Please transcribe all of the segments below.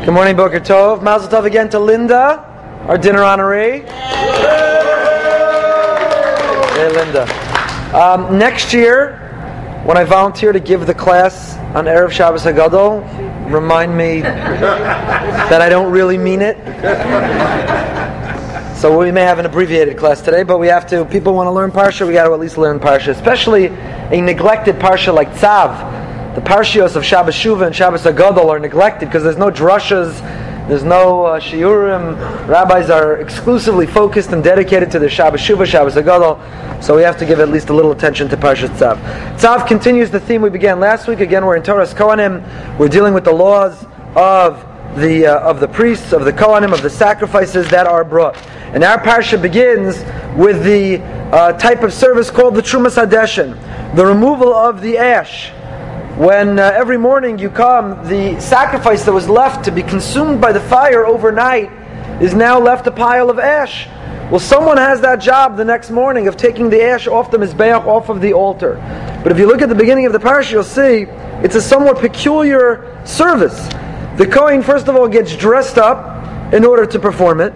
Good morning, Boker Tov. Mazel Tov again to Linda, our dinner honoree. Hey, Linda. Um, next year, when I volunteer to give the class on Erev Shabbos Hagadol, remind me that I don't really mean it. So we may have an abbreviated class today, but we have to. People want to learn parsha, we got to at least learn parsha, especially a neglected parsha like Tzav. The parshios of Shabbos Shuva and Shabbos Hagadol are neglected because there's no drushas, there's no uh, shiurim. Rabbis are exclusively focused and dedicated to the Shabbos Shuva, Shabbos Hagadol. So we have to give at least a little attention to Parshat Tzav. Tzav continues the theme we began last week. Again, we're in Toras Kohanim. We're dealing with the laws of the uh, of the priests, of the Kohanim, of the sacrifices that are brought. And our parsha begins with the uh, type of service called the Trumas Hadeshin, the removal of the ash. When uh, every morning you come, the sacrifice that was left to be consumed by the fire overnight is now left a pile of ash. Well, someone has that job the next morning of taking the ash off the mizbeach, off of the altar. But if you look at the beginning of the parsha, you'll see it's a somewhat peculiar service. The Kohen, first of all, gets dressed up in order to perform it.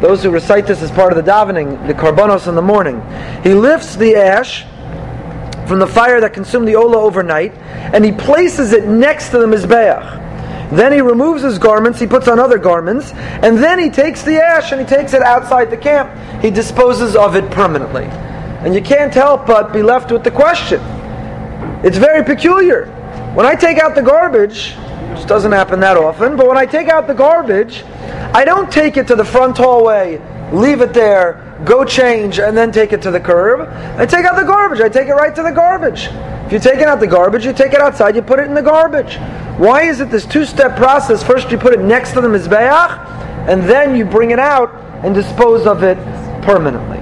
Those who recite this as part of the davening, the karbanos in the morning, he lifts the ash from the fire that consumed the ola overnight, and he places it next to the mizbeach. Then he removes his garments, he puts on other garments, and then he takes the ash and he takes it outside the camp. He disposes of it permanently. And you can't help but be left with the question. It's very peculiar. When I take out the garbage, which doesn't happen that often, but when I take out the garbage, I don't take it to the front hallway, leave it there, go change, and then take it to the curb. I take out the garbage. I take it right to the garbage. If you're taking out the garbage, you take it outside, you put it in the garbage. Why is it this two-step process? First you put it next to the Mizbeach, and then you bring it out and dispose of it permanently.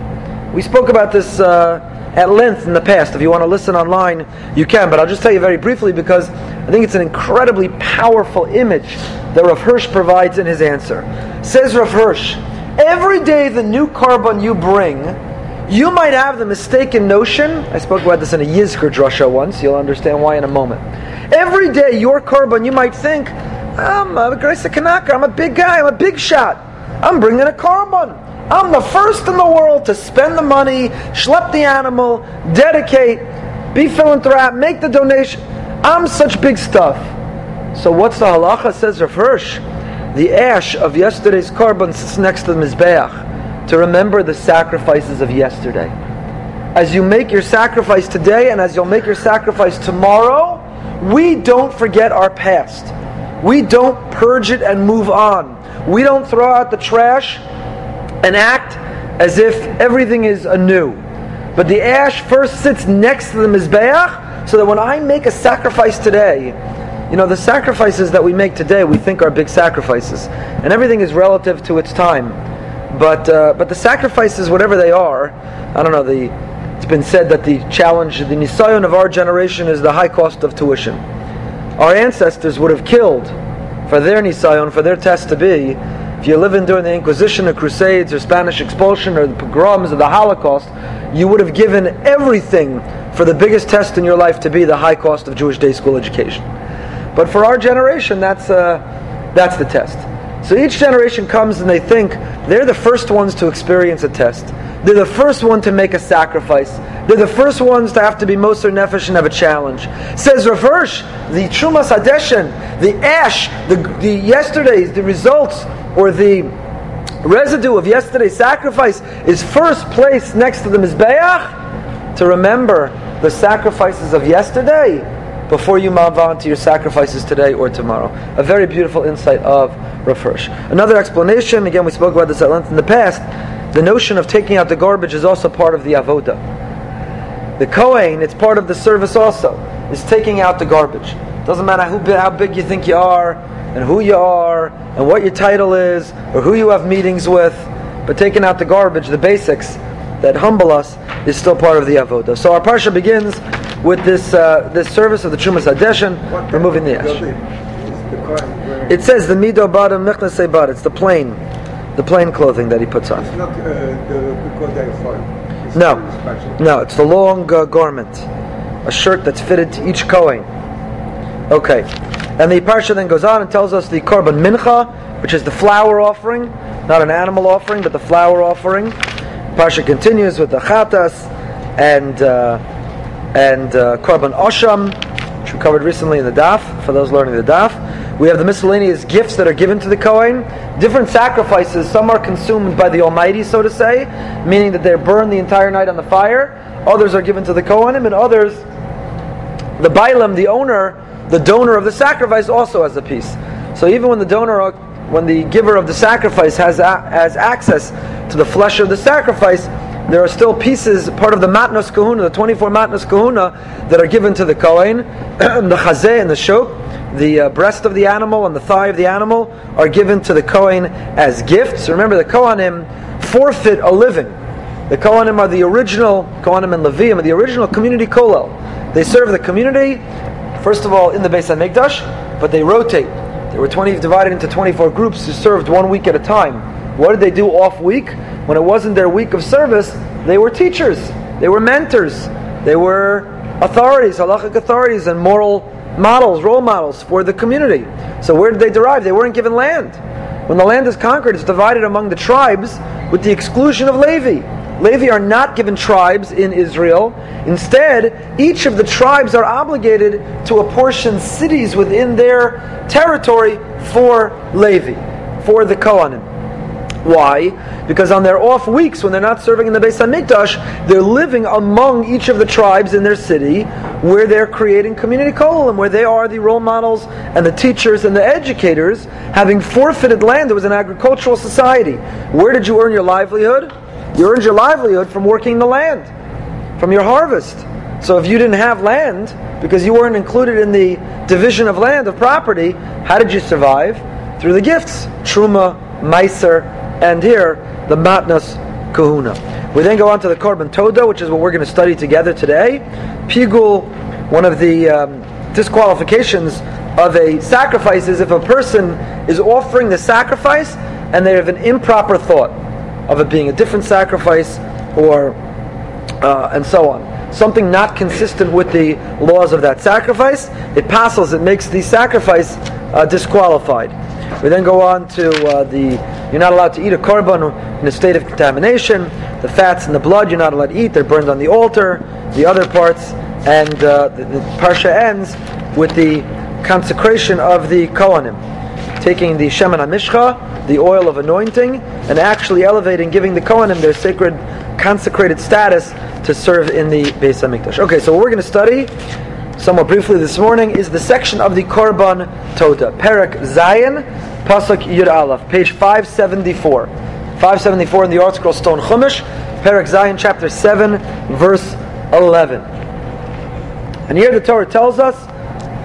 We spoke about this uh, at length in the past. If you want to listen online, you can. But I'll just tell you very briefly because I think it's an incredibly powerful image that Rav Hirsch provides in his answer. Says Rav Hirsch, every day the new korban you bring, you might have the mistaken notion. I spoke about this in a Yizkor drasha once. You'll understand why in a moment. Every day your korban, you might think, I'm a Grace Kanaka. I'm a big guy. I'm a big shot. I'm bringing a korban. I'm the first in the world to spend the money, schlep the animal, dedicate, be philanthropic, make the donation. I'm such big stuff. So what's the halacha? Says Rav Hirsch, the ash of yesterday's korban sits next to the mizbeach to remember the sacrifices of yesterday. As you make your sacrifice today and as you'll make your sacrifice tomorrow, we don't forget our past. We don't purge it and move on. We don't throw out the trash and act as if everything is anew. But the ash first sits next to the Mizbeach, so that when I make a sacrifice today, you know, the sacrifices that we make today, we think are big sacrifices. And everything is relative to its time. But, uh, but the sacrifices, whatever they are, I don't know, the, it's been said that the challenge, the nisayon of our generation is the high cost of tuition. Our ancestors would have killed for their nisayon, for their test to be, if you're living during the Inquisition or Crusades or Spanish expulsion or the pogroms or the Holocaust, you would have given everything for the biggest test in your life to be the high cost of Jewish day school education. But for our generation, that's, uh, that's the test. So each generation comes and they think they're the first ones to experience a test. They're the first one to make a sacrifice. They're the first ones to have to be Moser Nefesh and have a challenge. Says Hirsch, the Trumas Hadeshin, the ash, the, the yesterday's, the results or the residue of yesterday's sacrifice is first placed next to the Mizbeach to remember the sacrifices of yesterday before you move on to your sacrifices today or tomorrow. A very beautiful insight of Rav. Another explanation, again, we spoke about this at length in the past, the notion of taking out the garbage is also part of the avoda. The Kohen, it's part of the service also, is taking out the garbage. Doesn't matter who, how big you think you are, and who you are and what your title is or who you have meetings with, but taking out the garbage, the basics that humble us, is still part of the avodah. So our parsha begins with this uh, this service of the Trumas Hadeshin, removing the ash. It says the mido bada mechnesei bada. It's the plain, the plain clothing that he puts on. It's not uh, the, because they're. It's No, no, it's the long uh, garment a shirt that's fitted to each Kohen. Okay. And the Parsha then goes on and tells us the Korban Mincha, which is the flour offering, not an animal offering, but the flour offering. Parsha continues with the Chatas and uh, and uh, Korban Osham, which we covered recently in the Daf, for those learning the Daf. We have the miscellaneous gifts that are given to the Kohen. Different sacrifices, some are consumed by the Almighty, so to say, meaning that they're burned the entire night on the fire. Others are given to the Kohenim, and others, the Bailam, the owner, the donor of the sacrifice, also has a piece. So even when the donor, when the giver of the sacrifice has, has access to the flesh of the sacrifice, there are still pieces, part of the matnos kahuna, the 24 matnos kahuna, that are given to the Kohen. the chazeh and the shok, the uh, breast of the animal and the thigh of the animal, are given to the Kohen as gifts. Remember, the Kohanim forfeit a living. The Kohanim are the original, Kohanim and Levium are the original community kolel. They serve the community, first of all, in the Beis HaMikdash, but they rotate. They were 20, divided into 24 groups who served one week at a time. What did they do off week? When it wasn't their week of service, they were teachers, they were mentors, they were authorities, halachic authorities, and moral models, role models for the community. So where did they derive? They weren't given land. When the land is conquered, it's divided among the tribes with the exclusion of Levi. Levi are not given tribes in Israel. Instead, each of the tribes are obligated to apportion cities within their territory for Levi, for the Kohanim. Why? Because on their off weeks, when they're not serving in the Beis Hamikdash, they're living among each of the tribes in their city, where they're creating community and where they are the role models and the teachers and the educators, having forfeited land. It was an agricultural society. Where did you earn your livelihood? You earned your livelihood from working the land, from your harvest. So if you didn't have land, because you weren't included in the division of land, of property, how did you survive? Through the gifts. Truma, Meiser, and here the matnas kahuna. We then go on to the korban toda, which is what we're going to study together today. Pigul, one of the um, disqualifications of a sacrifice is if a person is offering the sacrifice and they have an improper thought of it being a different sacrifice or uh, and so on. Something not consistent with the laws of that sacrifice, it passes, it makes the sacrifice uh, disqualified. We then go on to uh, the you're not allowed to eat a korban in a state of contamination. The fats and the blood you're not allowed to eat; they're burned on the altar. The other parts, and uh, the, the parsha ends with the consecration of the kohanim, taking the shemen hamishcha, the oil of anointing, and actually elevating, giving the kohanim their sacred, consecrated status to serve in the Beis Hamikdash. Okay, so what we're going to study somewhat briefly this morning is the section of the Korban Toda, Perak Zayin, Pasuk Yud Aleph, page 574. 574 in the ArtScroll Stone Chumash, Perak Zayin, chapter 7, verse 11. And here the Torah tells us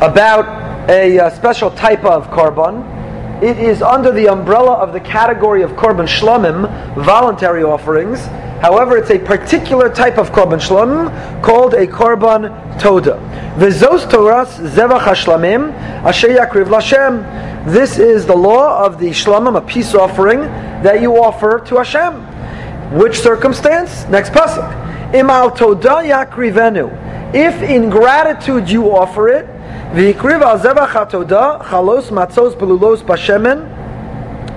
about a uh, special type of Korban. It is under the umbrella of the category of Korban Shlomim, voluntary offerings, However, it's a particular type of korban shlamim called a korban toda. V'zos toras zevach hashlamim asher yakriv lashem. This is the law of the shlamim, a peace offering that you offer to Hashem. Which circumstance? Next pasuk. Imal toda yakrivenu. If in gratitude you offer it, v'ikriv al zevach hatoda chalos matzos belulos bashemen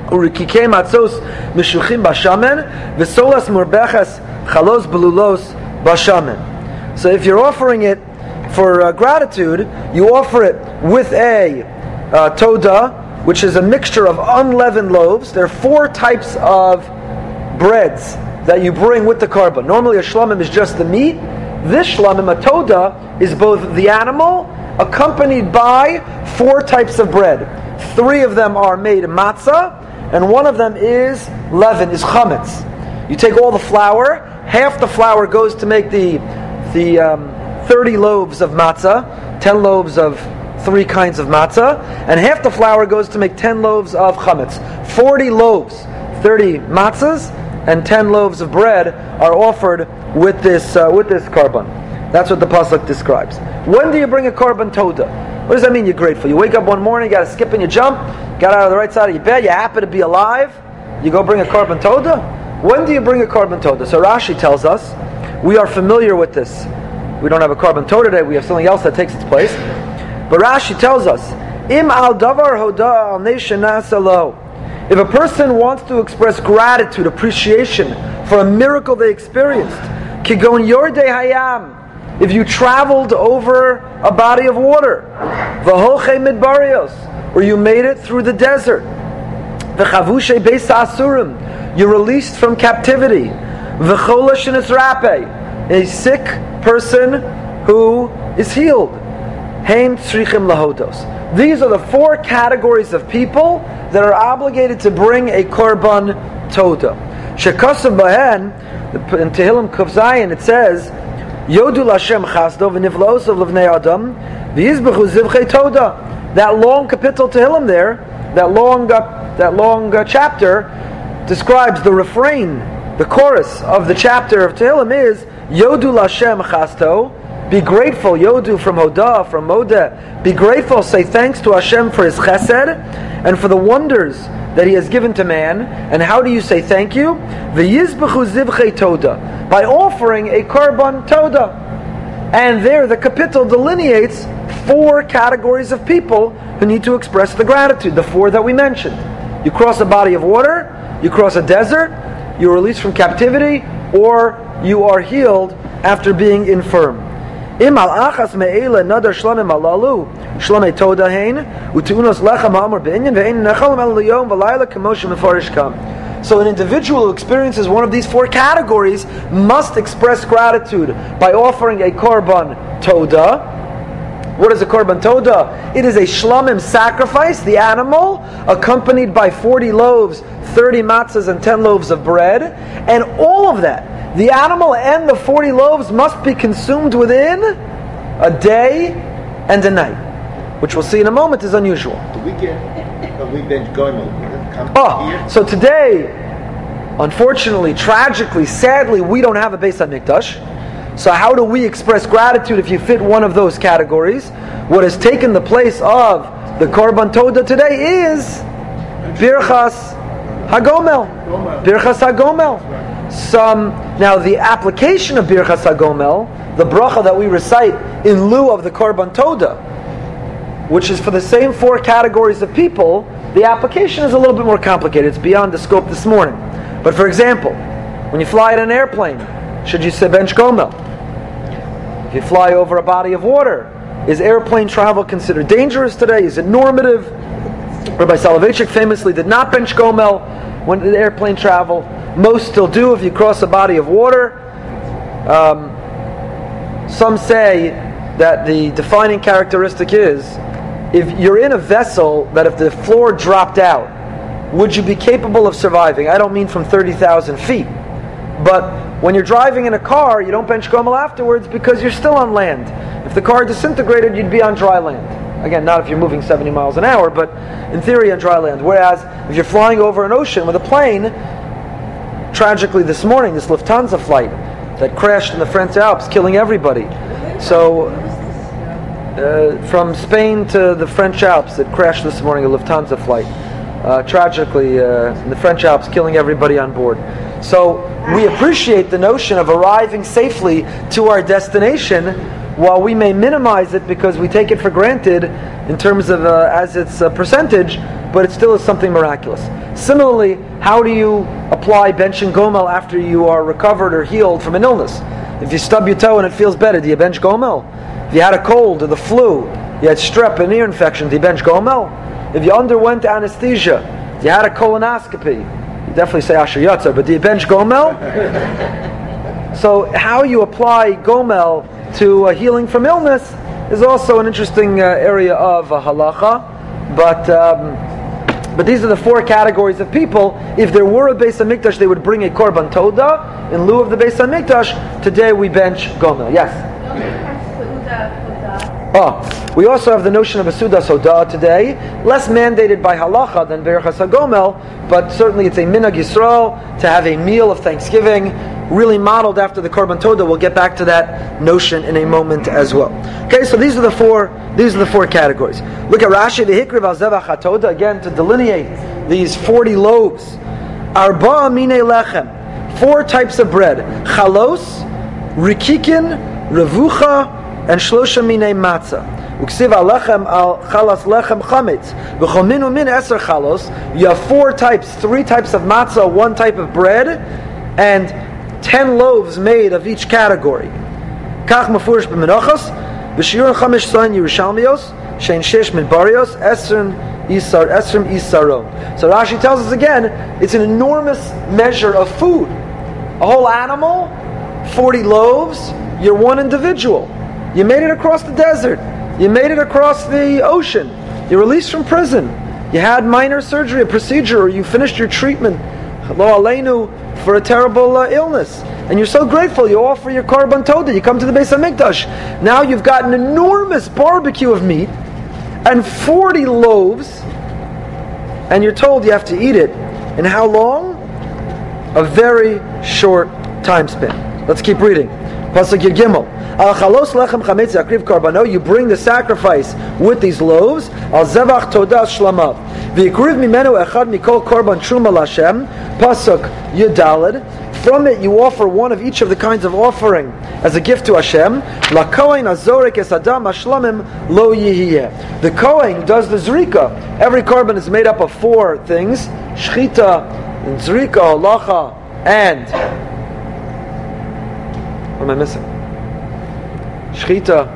urikike matzos mishuchim bashamen v'solas murbeches chalos belulos bashamen. So if you're offering it for uh, gratitude, you offer it with a uh, toda, which is a mixture of unleavened loaves. There are four types of breads that you bring with the korban. Normally, a shlamim is just the meat. This shlamim, a toda, is both the animal accompanied by four types of bread. Three of them are made matzah, and one of them is leaven, is chametz. You take all the flour, half the flour goes to make the the um, 30 loaves of matzah, 10 loaves of three kinds of matzah, and half the flour goes to make 10 loaves of chametz. 40 loaves, 30 matzahs, and 10 loaves of bread are offered with this uh, with this korban. That's what the pasuk describes. When do you bring a korban toda? What does that mean? You're grateful. You wake up one morning, you got to skip and you jump, got out of the right side of your bed, you happen to be alive. You go bring a korban toda. When do you bring a korban toda? So Rashi tells us we are familiar with this We don't have a korban toda today. We have something else that takes its place. But Rashi tells us, Im al davar hoda al nasalo. If a person wants to express gratitude, appreciation for a miracle they experienced, kigon yorde hayam, if you traveled over a body of water, v'holche midbarios, or you made it through the desert, v'chavushe beis asurim, you're released from captivity, v'chola rape, a sick person who is healed, heim tzrichim lahodos. These are the four categories of people that are obligated to bring a korban toda. Shekasav bahen in Tehillim Kuf it says, Yodu Lashem chasdo v'nivlos of levnei adam v'yizbechu zivchei toda. That long kapitel Tehillim there, that long uh, that long uh, chapter describes the refrain, the chorus of the chapter of Tehillim is Yodu Lashem chasto be grateful, Yodu from Hoda, from Moda. Be grateful, say thanks to Hashem for His chesed and for the wonders that He has given to man. And how do you say thank you? V'yizbechu zivchei toda. By offering a korban toda. And there the kapitel delineates four categories of people who need to express the gratitude, the four that we mentioned. You cross a body of water, you cross a desert, you're released from captivity, or you are healed after being infirm. Im al achas me'ela nadar shlamim alalu shlamei toda hein utunos lechem ha'amar be'inyan ve'ein nechalim el liyom v'layla mefarish kam. So an individual who experiences one of these four categories must express gratitude by offering a korban toda. What is a korban toda? It is a shlamim sacrifice, the animal, accompanied by 40 loaves, 30 matzahs, and 10 loaves of bread. And all of that the animal and the 40 loaves must be consumed within a day and a night, which we'll see in a moment is unusual. Do we get a going Oh, here? so today, unfortunately, tragically, sadly, we don't have a base on HaMikdash. So how do we express gratitude if you fit one of those categories? What has taken the place of the Korban Toda today is Birchas Hagomel. Birchas Hagomel. Some now the application of Birchas Hagomel, the bracha that we recite in lieu of the Korban Toda, which is for the same four categories of people, the application is a little bit more complicated. It's beyond the scope this morning. But for example, when you fly in an airplane, should you say bench gomel? If you fly over a body of water, is airplane travel considered dangerous today? Is it normative? Rabbi Soloveitchik famously did not bench gomel when the airplane travel. Most still do if you cross a body of water. Um, some say that the defining characteristic is if you're in a vessel that if the floor dropped out, would you be capable of surviving? I don't mean from 30,000 feet, but when you're driving in a car, you don't bench gomel afterwards because you're still on land. If the car disintegrated, you'd be on dry land. Again, not if you're moving 70 miles an hour, but in theory on dry land. Whereas if you're flying over an ocean with a plane, tragically this morning, this Lufthansa flight that crashed in the French Alps, killing everybody. So, uh, from Spain to the French Alps, it crashed this morning, a Lufthansa flight. Uh, tragically, uh, in the French Alps, killing everybody on board. So, we appreciate the notion of arriving safely to our destination while we may minimize it because we take it for granted in terms of uh, as its a percentage, but it still is something miraculous. Similarly, how do you apply bench and gomel after you are recovered or healed from an illness? If you stub your toe and it feels better, do you bench gomel? If you had a cold or the flu, you had strep and ear infection, do you bench gomel? If you underwent anesthesia, you had a colonoscopy, you definitely say asher yatzer, but do you bench gomel? so how you apply gomel to healing from illness is also an interesting uh, area of uh, halacha, but. Um, but these are the four categories of people. If there were a Beis Hamikdash, they would bring a korban toda in lieu of the Beis Hamikdash. Today we bench gomel. Yes. Oh, we also have the notion of a Suda Soda today, less mandated by halacha than Berachas HaGomel, but certainly it's a minhag Yisrael to have a meal of Thanksgiving, really modeled after the Korban Toda. We'll get back to that notion in a moment as well. Okay, so these are the four these are the four categories. Look at Rashi the Hikriv al Zevach again to delineate these 40 loaves. Arba mine lechem, four types of bread: chalos, rikikin, revucha, and shlosha minei matzah. Uksiv alechem al chalas lechem chametz. V'chominu min eser chalos. You have four types, three types of matzah, one type of bread, and ten loaves made of each category. Kach mafurish b'menachos. V'shiyur chamish son Yerushalmios. Shein shesh midbarios. Esrin isar esrim isaro. So Rashi tells us again, it's an enormous measure of food. A whole animal, 40 loaves, you're one individual. You made it across the desert. You made it across the ocean. You're released from prison. You had minor surgery, a procedure, or you finished your treatment, lo aleinu, for a terrible uh, illness. And you're so grateful. You offer your korban toda. You come to the Beis HaMikdash. Now you've got an enormous barbecue of meat and 40 loaves, and you're told you have to eat it. In how long? A very short time span. Let's keep reading. Pasuk Gimel. Al chalos lechem chametz yakriv karbano. You bring the sacrifice with these loaves. Al zevach todah shlamav. V'yikriv mimenu echad mikol korban truma lashem. Pasuk Yudalid. From it you offer one of each of the kinds of offering as a gift to Hashem. La kohen azorek es adam ashlamim lo yihiyeh. The kohen does the zrika. Every korban is made up of four things: shchita, zrika, halacha, and what am I missing? Shchita,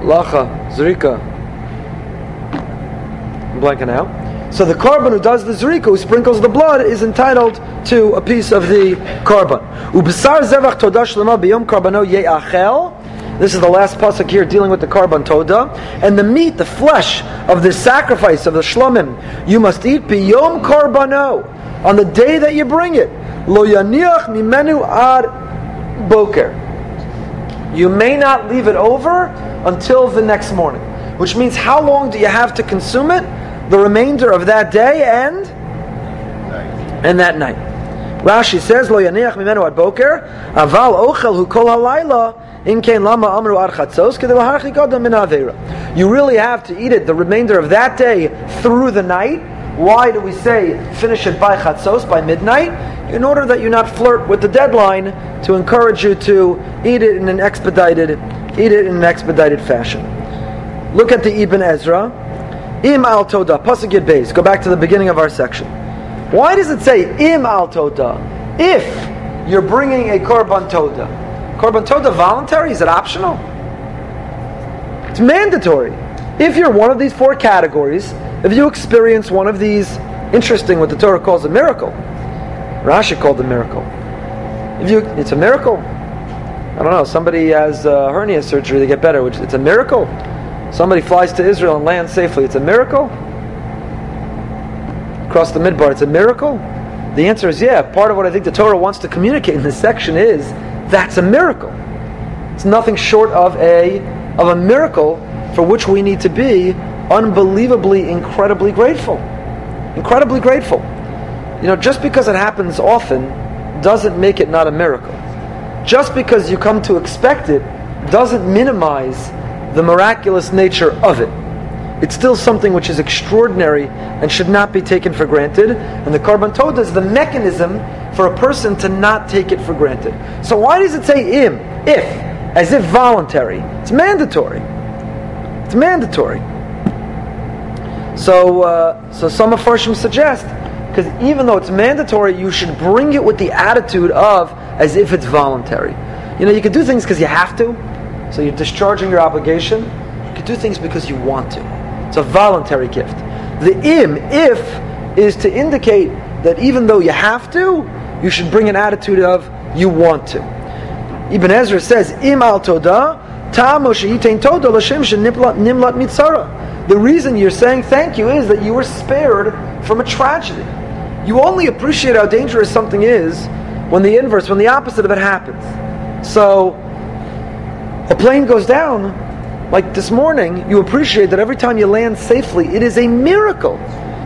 Lacha, Zrika. I'm blanking out. So the korban who does the zrika, who sprinkles the blood, is entitled to a piece of the korban. Ubesar zevach todah shlema biyom karbano ye'achel. This is the last pasuk here dealing with the korban toda. And the meat, the flesh of the sacrifice of the shlomim, you must eat biyom karbano on the day that you bring it. Lo yaniach mimenu ad boker. You may not leave it over until the next morning. Which means how long do you have to consume it? The remainder of that day and and that night. Rashi says, Lo yaniach mimenu ad boker, aval ochel hu kol halayla, in kein lama amru ad chatzos, min avera. You really have to eat it the remainder of that day through the night. Why do we say finish it by chatzos, by midnight? In order that you not flirt with the deadline to encourage you to eat it in an expedited, eat it in an expedited fashion. Look at the Ibn Ezra. Im al toda, pasuk beis. Go back to the beginning of our section. Why does it say im al toda? If you're bringing a korban toda, korban toda voluntary? Is it optional? It's mandatory. If you're one of these four categories, if you experience one of these, interesting what the Torah calls a miracle. Rashi called a miracle. If you, it's a miracle. I don't know. Somebody has uh, hernia surgery; they get better. Which it's a miracle. Somebody flies to Israel and lands safely. It's a miracle. Across the midbar, it's a miracle. The answer is yeah. Part of what I think the Torah wants to communicate in this section is that's a miracle. It's nothing short of a of a miracle for which we need to be unbelievably, incredibly grateful. Incredibly grateful. You know, just because it happens often doesn't make it not a miracle. Just because you come to expect it doesn't minimize the miraculous nature of it. It's still something which is extraordinary and should not be taken for granted. And the Korban Toda is the mechanism for a person to not take it for granted. So why does it say im, if, as if voluntary? It's mandatory. It's mandatory. So, uh, so some of Farshim suggest because even though it's mandatory, you should bring it with the attitude of as if it's voluntary. You know, you can do things because you have to, so you're discharging your obligation. You can do things because you want to. It's a voluntary gift. The im, if, is to indicate that even though you have to, you should bring an attitude of you want to. Ibn Ezra says, im al toda, ta moshe toda l'shem nimlat mitzara. The reason you're saying thank you is that you were spared from a tragedy. You only appreciate how dangerous something is when the inverse, when the opposite of it happens. So, a plane goes down, like this morning, you appreciate that every time you land safely, it is a miracle.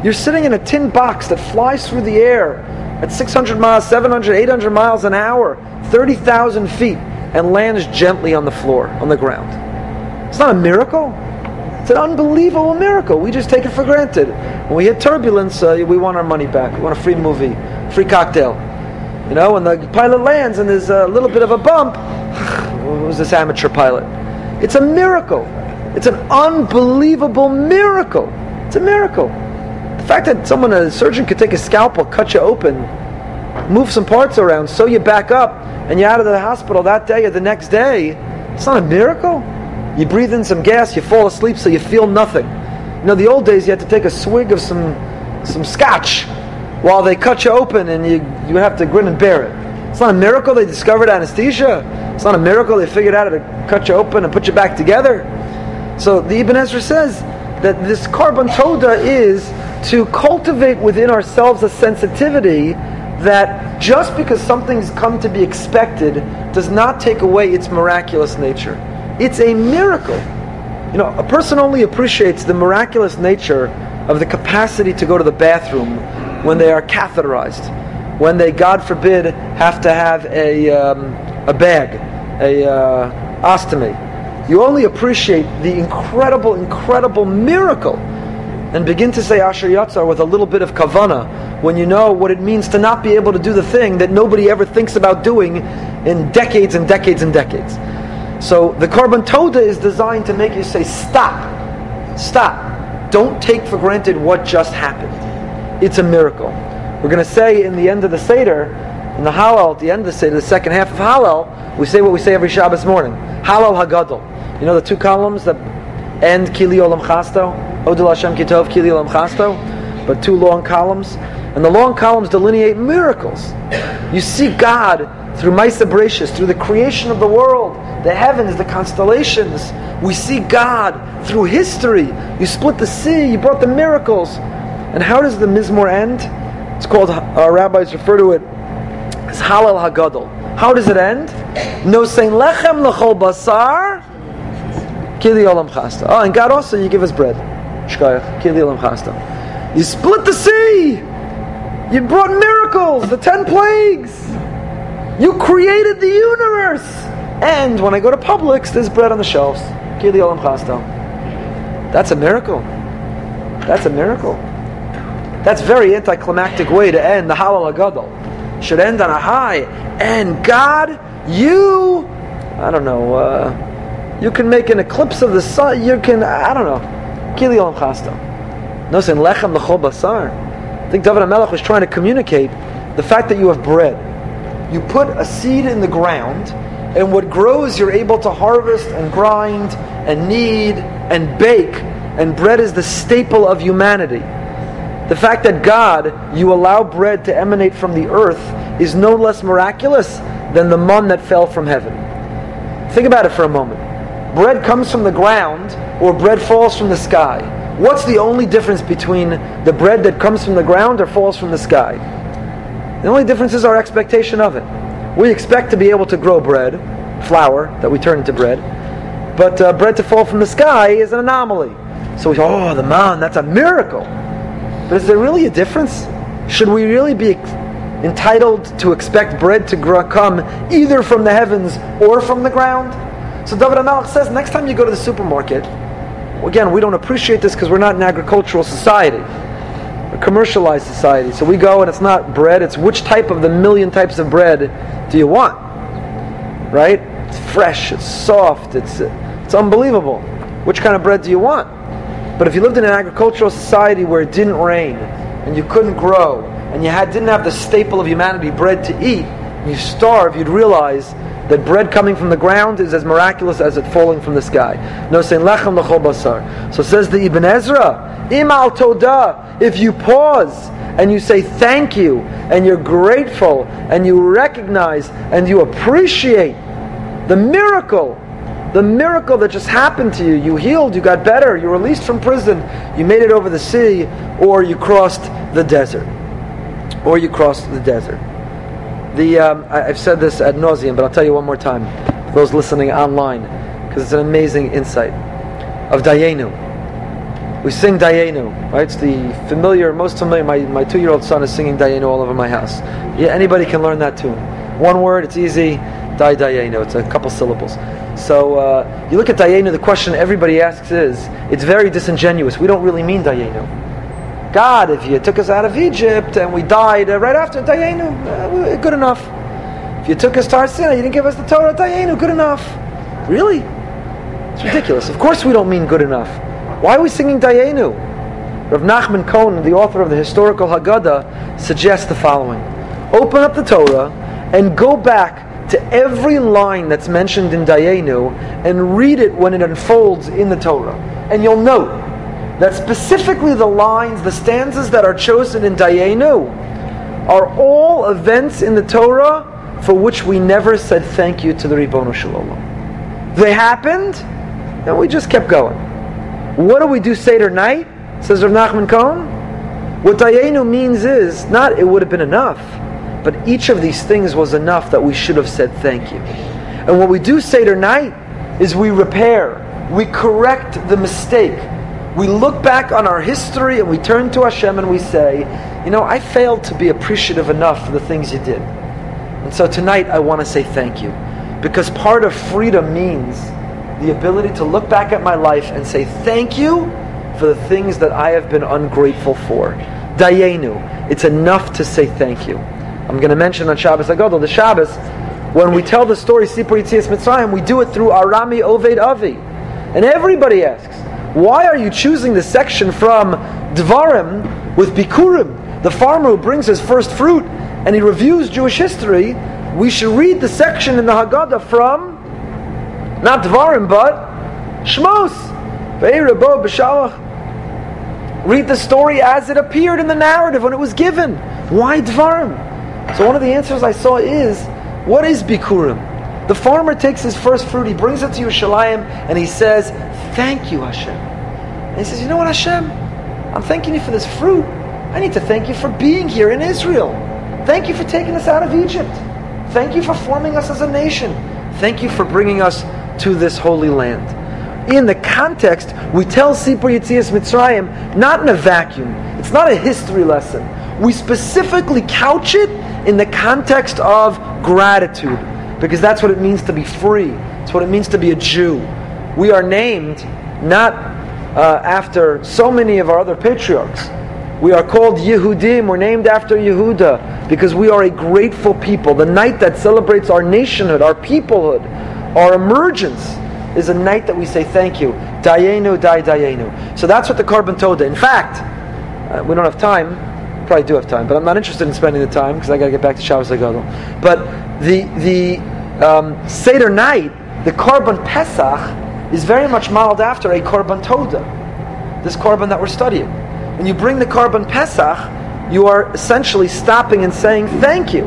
You're sitting in a tin box that flies through the air at 600 miles, 700, 800 miles an hour, 30,000 feet, and lands gently on the floor, on the ground. It's not a miracle. It's an unbelievable miracle. We just take it for granted. When we hit turbulence, uh, we want our money back. We want a free movie, free cocktail. You know, when the pilot lands and there's a little bit of a bump, who's this amateur pilot. It's a miracle. It's an unbelievable miracle. It's a miracle. The fact that someone, a surgeon, could take a scalpel, cut you open, move some parts around, sew you back up, and you're out of the hospital that day or the next day, it's not a miracle. You breathe in some gas, you fall asleep, so you feel nothing. You know, the old days you had to take a swig of some some scotch while they cut you open, and you you have to grin and bear it. It's not a miracle they discovered anesthesia. It's not a miracle they figured out how to cut you open and put you back together. So the Ibn Ezra says that this korban toda is to cultivate within ourselves a sensitivity that just because something's come to be expected does not take away its miraculous nature. It's a miracle. You know, a person only appreciates the miraculous nature of the capacity to go to the bathroom when they are catheterized, when they, God forbid, have to have a, um, a bag, a uh, ostomy. You only appreciate the incredible, incredible miracle and begin to say Asher Yatzar with a little bit of kavana when you know what it means to not be able to do the thing that nobody ever thinks about doing in decades and decades and decades. So the korban toda is designed to make you say, stop, stop. Don't take for granted what just happened. It's a miracle. We're going to say in the end of the Seder, in the Hallel, at the end of the Seder, the second half of Hallel, we say what we say every Shabbos morning. Hallel Hagadol. You know the two columns that end Kili Olam Chasto? Odil Hashem Kitov Kili Olam Chasto, but two long columns. And the long columns delineate miracles. You see God through Maisa Bereshis, through the creation of the world, the heavens, the constellations. We see God through history. You split the sea, you brought the miracles. And how does the Mizmor end? It's called, our rabbis refer to it as Hallel Hagadol. How does it end? No saying lechem lechol basar, kili olam chasta. Oh, and God also, you give us bread. Shkayach, kili olam chasta. You split the sea. You brought miracles, the ten plagues. You created the universe. And when I go to Publix, there's bread on the shelves. That's a miracle. That's a miracle. That's very anticlimactic way to end the Hallel Gadol. Should end on a high. And God, you, I don't know, uh, you can make an eclipse of the sun. You can, I don't know. Kili olam. No, saying lechem lechol basar. I think David HaMelech was trying to communicate the fact that you have bread. You put a seed in the ground, and what grows you're able to harvest and grind and knead and bake, and bread is the staple of humanity. The fact that God, you allow bread to emanate from the earth, is no less miraculous than the mun that fell from heaven. Think about it for a moment. Bread comes from the ground, or bread falls from the sky? What's the only difference between the bread that comes from the ground or falls from the sky? The only difference is our expectation of it. We expect to be able to grow bread, flour that we turn into bread, but uh, bread to fall from the sky is an anomaly. So we say, oh, the man, that's a miracle. But is there really a difference? Should we really be entitled to expect bread to grow, come either from the heavens or from the ground? So David HaMelech says, next time you go to the supermarket, again, we don't appreciate this because we're not an agricultural society, commercialized society. So we go and it's not bread, it's which type of the million types of bread do you want? Right? It's fresh, it's soft, it's, it's unbelievable. Which kind of bread do you want? But if you lived in an agricultural society where it didn't rain and you couldn't grow and you had, didn't have the staple of humanity, bread to eat, you starve, you'd realize that bread coming from the ground is as miraculous as it falling from the sky. No saying lechem lechol basar. So says the Ibn Ezra, imal toda. If you pause and you say thank you and you're grateful and you recognize and you appreciate the miracle, the miracle that just happened to you. You healed, you got better, you were released from prison, you made it over the sea, or you crossed the desert. Or you crossed the desert. The um, I, have said this ad nauseum, but I'll tell you one more time for those listening online, because it's an amazing insight of Dayenu. We sing Dayenu, right? It's the familiar, most familiar. My, my two-year-old son is singing Dayenu all over my house. Yeah, anybody can learn that tune. One word, it's easy. Dai Dayenu. It's a couple syllables. So uh, you look at Dayenu. The question everybody asks is, it's very disingenuous. We don't really mean Dayenu. God, if you took us out of Egypt and we died uh, right after Dayenu, uh, good enough. If you took us to our sin, you didn't give us the Torah, Dayenu, good enough. Really? It's ridiculous. Of course we don't mean good enough. Why are we singing Dayenu? Rav Nachman Cohen, the author of the historical Haggadah, suggests the following. Open up the Torah and go back to every line that's mentioned in Dayenu and read it when it unfolds in the Torah. And you'll note that specifically the lines, the stanzas that are chosen in Dayenu, are all events in the Torah for which we never said thank you to the Ribono Shalom. They happened, and we just kept going. What do we do Seder night? Says Rav Nachman Cohen. What Dayenu means is not it would have been enough, but each of these things was enough that we should have said thank you. And what we do Seder night is we repair, we correct the mistake. We look back on our history and we turn to Hashem and we say, you know, I failed to be appreciative enough for the things you did. And so tonight I want to say thank you. Because part of freedom means the ability to look back at my life and say thank you for the things that I have been ungrateful for. Dayenu. It's enough to say thank you. I'm going to mention on Shabbos Hagadol, the Shabbos, when we tell the story Sipur Yitzias Mitzrayim, we do it through Arami Oved Avi. And everybody asks, why are you choosing the section from Dvarim with Bikurim, the farmer who brings his first fruit, and he reviews Jewish history? We should read the section in the Haggadah from not Dvarim, but Shmos. Read the story as it appeared in the narrative when it was given. Why Dvarim? So one of the answers I saw is, what is Bikurim? The farmer takes his first fruit, he brings it to Yerushalayim, and he says, Thank you, Hashem. And he says, You know what, Hashem? I'm thanking you for this fruit. I need to thank you for being here in Israel. Thank you for taking us out of Egypt. Thank you for forming us as a nation. Thank you for bringing us to this holy land. In the context, we tell Sipur Yitzias Mitzrayim not in a vacuum. It's not a history lesson. We specifically couch it in the context of gratitude because that's what it means to be free. It's what it means to be a Jew. We are named not uh, after so many of our other patriarchs. We are called Yehudim. We're named after Yehuda because we are a grateful people. The night that celebrates our nationhood, our peoplehood, our emergence is a night that we say thank you. Dayenu, Day Dayenu. So that's what the Korban Toda. In fact, uh, we don't have time. Probably do have time, but I'm not interested in spending the time because I got to get back to Shabbos Hagadol. But the the um, Seder night, the Korban Pesach, is very much modeled after a Korban Toda. This Korban that we're studying. When you bring the Korban Pesach, you are essentially stopping and saying thank you.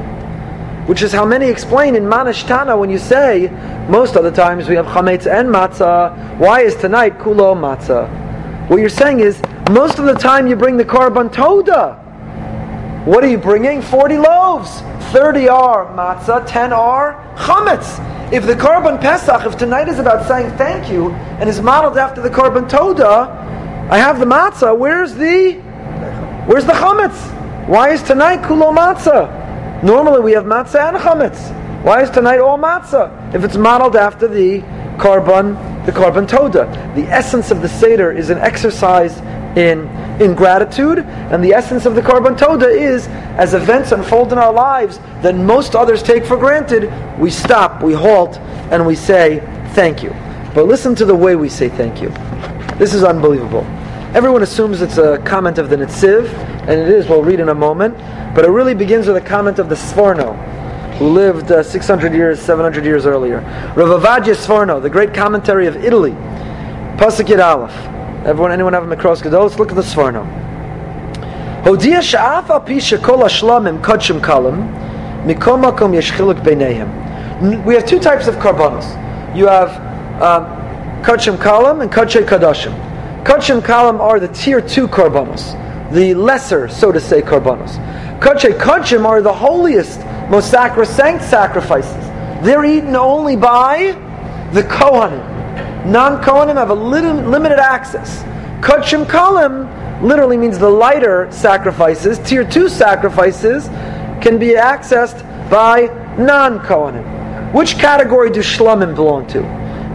Which is how many explain in Manishtana when you say, most of the times we have Chametz and Matzah, why is tonight Kulo Matzah? What you're saying is, most of the time you bring the Korban Toda. What are you bringing? 40 loaves. 30 are matzah, 10 are chametz. If the korban pesach, if tonight is about saying thank you and is modeled after the korban toda, I have the matzah. Where's the where's the chametz? Why is tonight kulo matzah? Normally we have matzah and chametz. Why is tonight all matzah? If it's modeled after the korban, the korban toda. The essence of the seder is an exercise in in gratitude, and the essence of the Korban Toda is, as events unfold in our lives that most others take for granted, we stop, we halt, and we say, thank you. But listen to the way we say thank you. This is unbelievable. Everyone assumes it's a comment of the Netziv, and it is, we'll read in a moment, but it really begins with a comment of the Sforno, who lived uh, 600 years, 700 years earlier. Rav Sforno, the great commentary of Italy, Pasuk Yud Aleph. Everyone, anyone have a Mikros Gadol? Let's look at the Sforno. Kodshim. We have two types of karbanos. You have um, kodshim kalim and kodshe kadashim. Kodshim kalim are the tier two karbanos, the lesser, so to say, karbanos. Kodshe kodshim are the holiest, most sacrosanct sacrifices. They're eaten only by the Kohanim. Non-Kohanim have a limited access. Kodshim Kalim literally means the lighter sacrifices. Tier 2 sacrifices can be accessed by non-Kohanim. Which category do Shlamim belong to?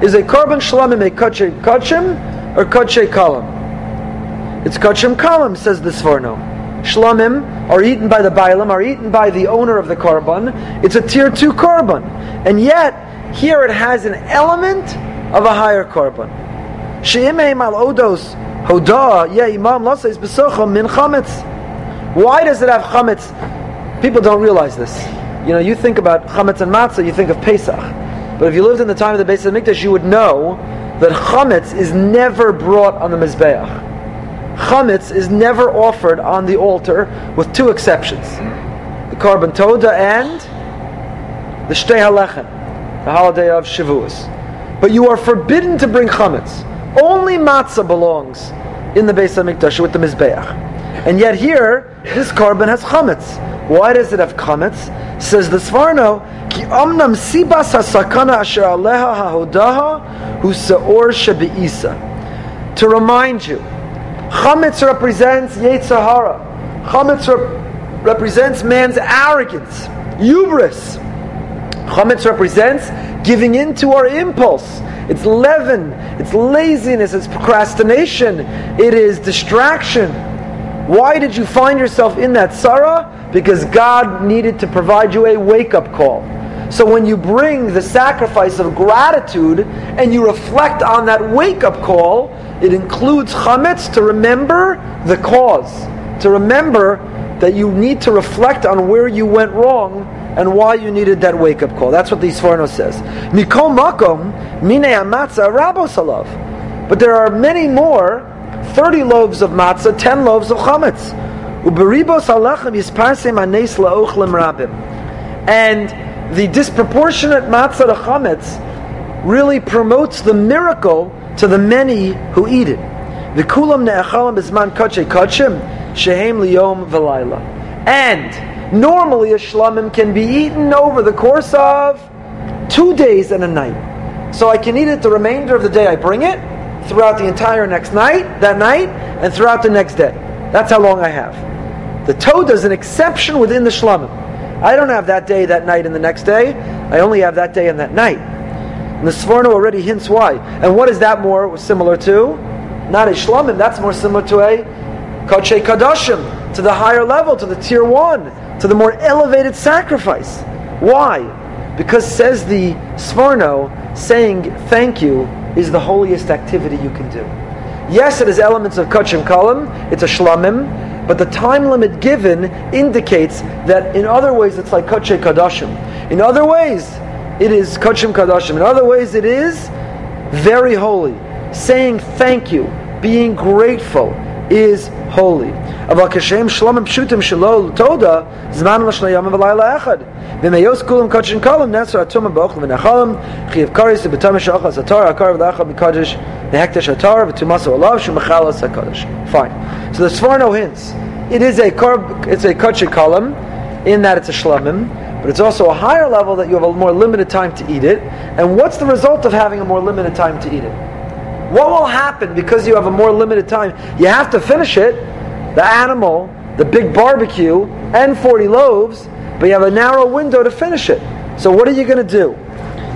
Is a Korban Shlamim a Kachim Kachim or Kodshim Kalim? It's Kodshim Kalim, says the Sforno. Shlamim are eaten by the Bailam, are eaten by the owner of the Korban. It's a tier 2 Korban. And yet, Here it has an element of a higher korban. She'imei al odos hoda yeah imam laseis besocha min chametz. Why does it have chametz? People don't realize this. You know, you think about chametz and matzah, you think of Pesach. But if you lived in the time of the Beis Hamikdash, you would know that chametz is never brought on the mizbeach. Chametz is never offered on the altar, with two exceptions: the korban toda and the shtei halechem, the holiday of Shavuos. But you are forbidden to bring chametz. Only matzah belongs in the Beis Hamikdash with the mizbeach. And yet here, this korban has chametz. Why does it have chametz? Says the Sforno, ki omnam sibas hasakana asher aleha hahodaha hu seor shebeisa. To remind you, chametz represents Yetzirah. Chametz rep- represents man's arrogance, hubris. Chametz represents giving in to our impulse. It's leaven, it's laziness, it's procrastination, it is distraction. Why did you find yourself in that sorrow? Because God needed to provide you a wake up call. So when you bring the sacrifice of gratitude and you reflect on that wake up call, it includes chametz to remember the cause, to remember that you need to reflect on where you went wrong and why you needed that wake up call. That's what the Sforno says. Mikol makom mine matzah rabos alav. But there are many more, 30 loaves of matzah, 10 loaves of chametz. Uberibos alechem yisparsem anes laochlim rabim. And the disproportionate matzah to chametz really promotes the miracle to the many who eat it. V'kulam ne'achalam bisman kotche kotchim shehem liyom v'layla. And normally a shlamim can be eaten over the course of two days and a night. So I can eat it the remainder of the day. I bring it throughout the entire next night, that night, and throughout the next day. That's how long I have. The Toda is an exception within the shlamim. I don't have that day, that night, and the next day. I only have that day and that night. And the Sforno already hints why. And what is that more similar to? Not a shlamim. That's more similar to a kodshe kadoshim, to the higher level, to the tier one, to the more elevated sacrifice. Why? Because says the Sforno, saying thank you is the holiest activity you can do. Yes, it has elements of Kodshim Kalim. It's a shlamim, but the time limit given indicates that in other ways it's like kodshe kadoshim. In other ways, it is kodshe kadoshim. In other ways, it is very holy. Saying thank you, being grateful, is holy. אבל כשם שלום פשוטים שלא לתודה, זמן לשנה יום ולילה אחד. ומיוס כולם קודשן קולם נסר עצום באוכל ונחלם, חייב קריס ובתום שאוכל הסתור, הקרב לאחר מקודש להקדש התור ותומסו עליו שהוא מחלס הקודש. Fine. So there's Sforno hints. It is a korb, it's a Kodshim Kalim, in that it's a shlomim, but it's also a higher level that you have a more limited time to eat it. And what's the result of having a more limited time to eat it? What will happen because you have a more limited time? You have to finish it, the animal, the big barbecue, and 40 loaves, but you have a narrow window to finish it. So what are you going to do?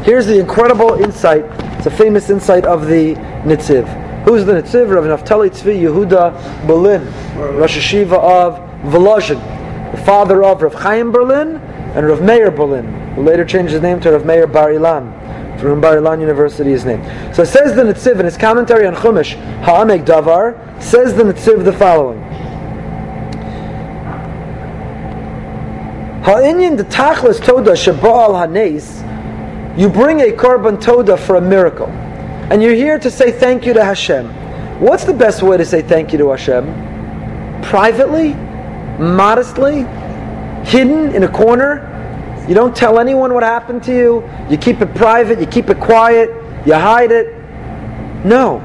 Here's the incredible insight. It's a famous insight of the Nitziv. Who's the Nitziv? Rav Naftali Tzvi Yehuda Berlin, Rosh Hashiva of Volozhin, the father of Rav Chaim Berlin and Rav Meir Berlin, who later changed his name to Rav Meir Bar Ilan from Bar Ilan University is named. So it says the Nitziv in his commentary on Chumash, Ha'amek Davar, says the Nitziv the following. Ha'inyan the Tachlis Toda Shabal Hanes, you bring a Korban Toda for a miracle. And you're here to say thank you to Hashem. What's the best way to say thank you to Hashem? Privately? Modestly? Hidden in a corner? You don't tell anyone what happened to you. You keep it private. You keep it quiet. You hide it. No.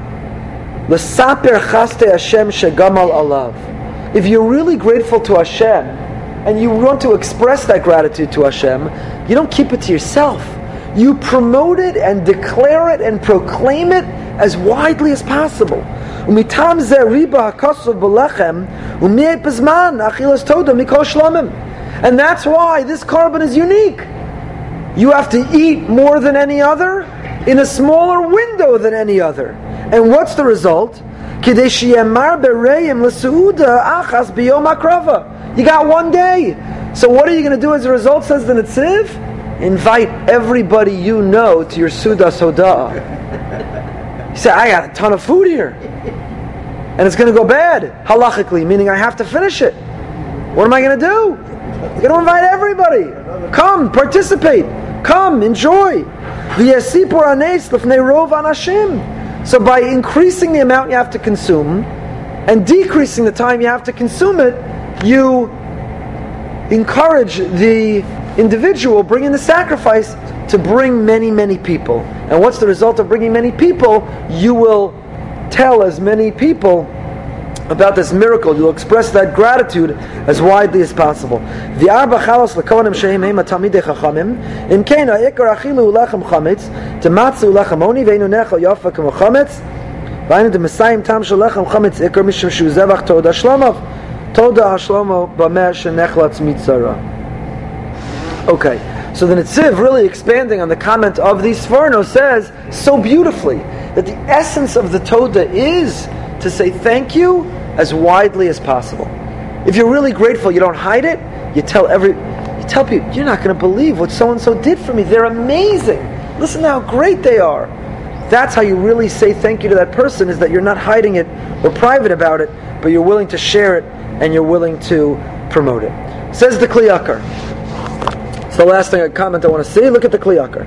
If you're really grateful to Hashem and you want to express that gratitude to Hashem, you don't keep it to yourself. You promote it and declare it and proclaim it as widely as possible. And that's why this korban is unique. You have to eat more than any other in a smaller window than any other. And what's the result? You got one day. So what are you going to do as a result, says the Netziv? invite everybody you know to your Suda Soda. You say, I got a ton of food here. And it's going to go bad, halachically, meaning I have to finish it. What am I going to do? You're going to invite everybody. Come, participate. Come, enjoy. So by increasing the amount you have to consume and decreasing the time you have to consume it, you encourage the individual bringing the sacrifice to bring many, many people. And what's the result of bringing many people? You will tell as many people about this miracle. You'll express that gratitude as widely as possible. The arba chalos chachamim. Achilu ulechem chametz tematzu ulechem oni veinu tam shalechem chametz ikar shu zevach. Toda hashlomo b'meh shenechlatz mitzara. Okay. So the Netziv, really expanding on the comment of the Sforno, says so beautifully that the essence of the Toda is to say thank you as widely as possible. If you're really grateful, you don't hide it. You tell every, you tell people, you're not going to believe what so and so did for me. They're amazing. Listen to how great they are. That's how you really say thank you to that person. Is that you're not hiding it or private about it, but you're willing to share it and you're willing to promote it. Says the Kliyakar. It's the last thing I comment I want to see. Look at the Kliyakar.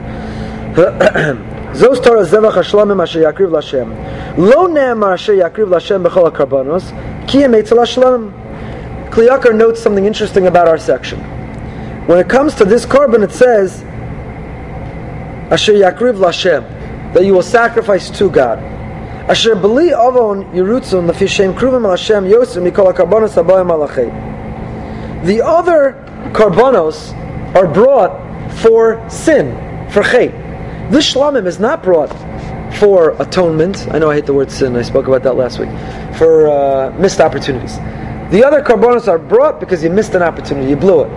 Zos Torah Zevach Hashlamim Asher Yakriv Lashem. Lo Ne'emar Asher Yakriv Lashem Bechol HaKarbanos Ki Emetzel Hashlamim. Kliyakar notes something interesting about our section. When it comes to this korban, it says Asher Yakriv Lashem that you will sacrifice to God. Asher Beli Avon Lefishem Kruvim Mikol HaKarbanos Abayim Alachei. The other karbanos are brought for sin, for chait. This shlamim is not brought for atonement. I know I hate the word sin. I spoke about that last week. For uh, missed opportunities. The other karbonos are brought because you missed an opportunity. You blew it.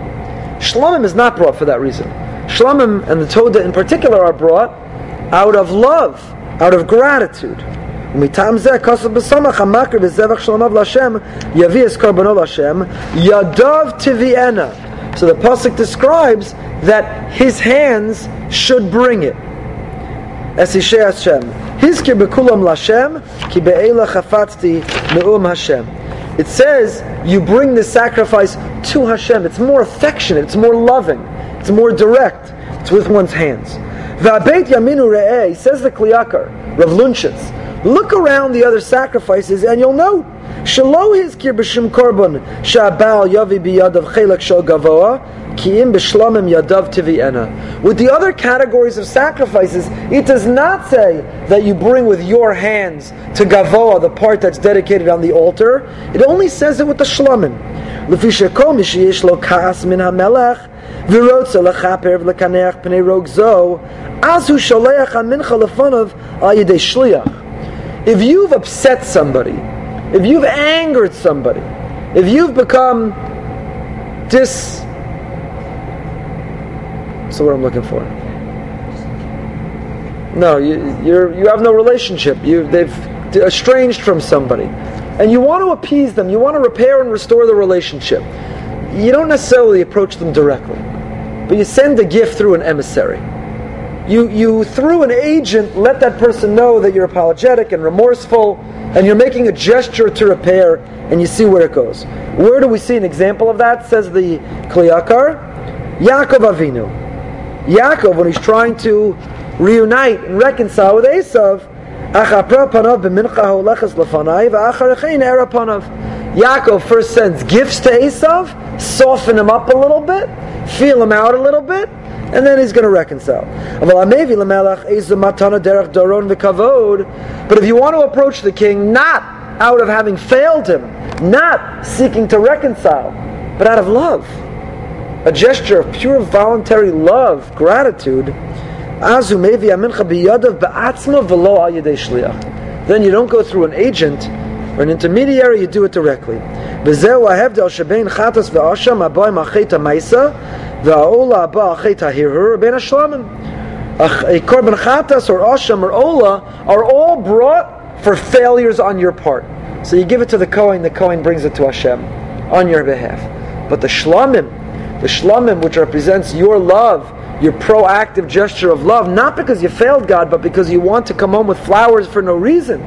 Shlamim is not brought for that reason. Shlamim and the Toda in particular are brought out of love, out of gratitude. Yadav tiviena. So the pasuk describes that his hands should bring it. Esishe Hashem. Hizkir bekulam ki chafatzti me'um Hashem. It says you bring the sacrifice to Hashem. It's more affectionate, it's more loving, it's more direct. It's with one's hands. Va'beit yaminu re'eh, says the Kliyakar, Rav Luntschitz. Look around the other sacrifices and you'll note Shalo hizkir b'shem korban sha'abal yavi biyadav chelak shal gavoa ki'im b'shlamim yadav tivi'ena. With the other categories of sacrifices, it does not say that you bring with your hands to gavoa the part that's dedicated on the altar. It only says it with the shlamim. Shekol lo min ha'melech v'rotza p'nei shliach. If you've upset somebody, if you've angered somebody, if you've become dis the word I'm looking for? No, you you're you have no relationship. You they've estranged from somebody. And you want to appease them, you want to repair and restore the relationship. You don't necessarily approach them directly, but you send a gift through an emissary. You, you, through an agent, let that person know that you're apologetic and remorseful, and you're making a gesture to repair, and you see where it goes. Where do we see an example of that? Says the Kliyakar. Yaakov Avinu. Yaakov, when he's trying to reunite and reconcile with Esav, Yaakov first sends gifts to Esav, soften him up a little bit, feel him out a little bit, and then he's going to reconcile. But if you want to approach the king not out of having failed him, not seeking to reconcile, but out of love, a gesture of pure voluntary love, gratitude, then you don't go through an agent or an intermediary, you do it directly. The Ola, Ba, tahirur ben ashlamim. A korban chatas or asham or ola are all brought for failures on your part. So you give it to the Kohen, the Kohen brings it to Hashem on your behalf. But the shlamim, the shlamim which represents your love, your proactive gesture of love, not because you failed God, but because you want to come home with flowers for no reason.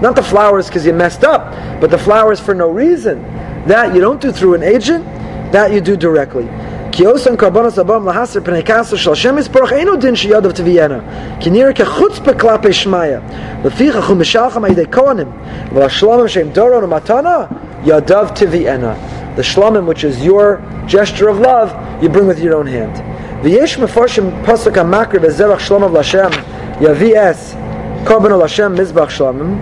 Not the flowers because you messed up, but the flowers for no reason. That you don't do through an agent, that you do directly. Kiosan karbonos abam lahaser pnei kasser shal Shem Yisparach eino din sheyadav teviyena. Ki nira kechutzpe klape shmaya. Leficha chum mishalcham ayidei kohanim. V'la shlomim shem doron matana yadav to vienna. The shlomim, which is your gesture of love, you bring with your own hand. V'yesh mefarshim pasuk hamakri v'zerach shlomim l'Hashem yavi es korban l'Hashem mizbach shlomim.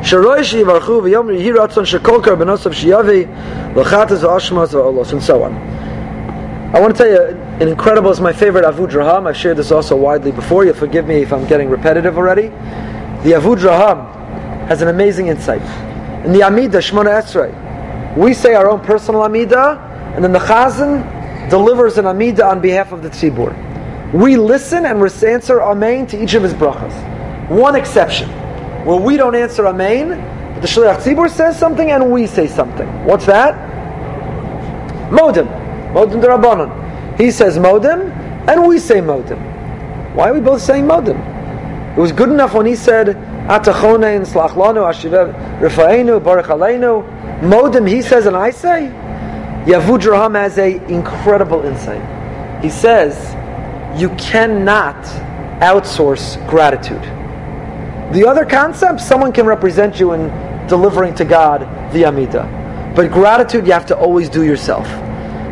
Sharoi shivarchu v'yom yihi ratzon shekol korbanosov shiyavi l'chatas v'ashmas v'olos and so on. I want to tell you, an incredible is my favorite Avud Raham. I've shared this also widely before. You'll forgive me if I'm getting repetitive already. The Avud Raham has an amazing insight. In the Amidah, Shmona Esrei, we say our own personal Amidah, and then the Chazan delivers an Amidah on behalf of the Tzibur. We listen and answer Amen to each of his brachas. One exception, where we don't answer Amen, but the Shliach Tzibur says something and we say something. What's that? Modim. Modim. He says Modim, and we say Modim. Why are we both saying Modim? It was good enough when he said Atachonein, Slachlanu, Ashivev, Rifaenu, Baruch. Modim, he says, and I say. Yavud Raham has a incredible insight. He says, you cannot outsource gratitude. The other concept, someone can represent you in delivering to God the Amidah. But gratitude, you have to always do yourself.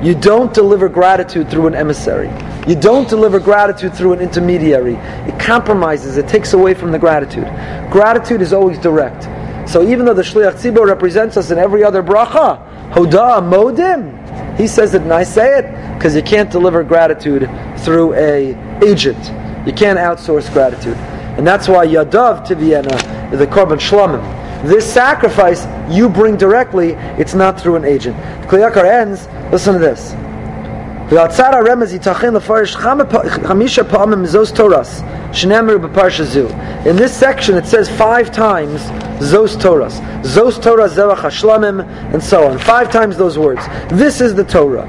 You don't deliver gratitude through an emissary. You don't deliver gratitude through an intermediary. It compromises, it takes away from the gratitude. Gratitude is always direct. So even though the Shliach Tzibur represents us in every other bracha, Hoda Modim, he says it and I say it because you can't deliver gratitude through a agent. You can't outsource gratitude. And that's why Yadav Tiviena is the Korban Shlomim. This sacrifice you bring directly, it's not through an agent. The Kliyakar ends, listen to this. In this section it says five times Zos Torahs. Zos Torah Zevach Hashlamim and so on. Five times those words. This is the Torah.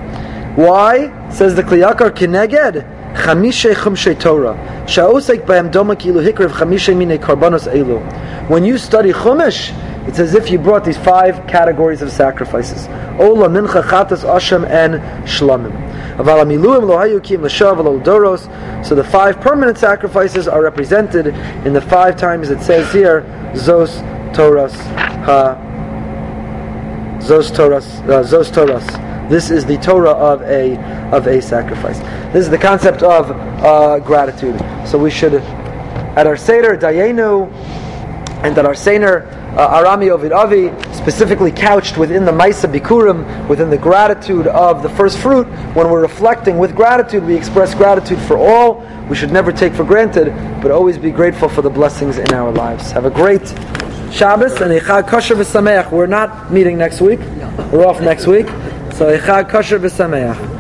Why? Says the Kliyakar Kineged. Chamishe Chumshe Torah. Sha'osek b'hem doma kilu hikrev chamishe mine karbanos elu. When you study Chumash, it's as if you brought these five categories of sacrifices. Ola, Mincha, Chatas, Asham, and Shlamim. So the five permanent sacrifices are represented in the five times it says here, Zos, Toras, Ha, Zos, Toras, uh, Zos, Toras. This is the Torah of a of a sacrifice. This is the concept of uh, gratitude. So we should, at our seder dayenu, and that our seder uh, arami ovid avi, specifically couched within the Maisa Bikurim, within the gratitude of the first fruit. When we're reflecting with gratitude, we express gratitude for all. We should never take for granted, but always be grateful for the blessings in our lives. Have a great Shabbos and a Chag Kosher v'Sameach. We're not meeting next week. We're off next week. So, Echad Kosher V'Sameach.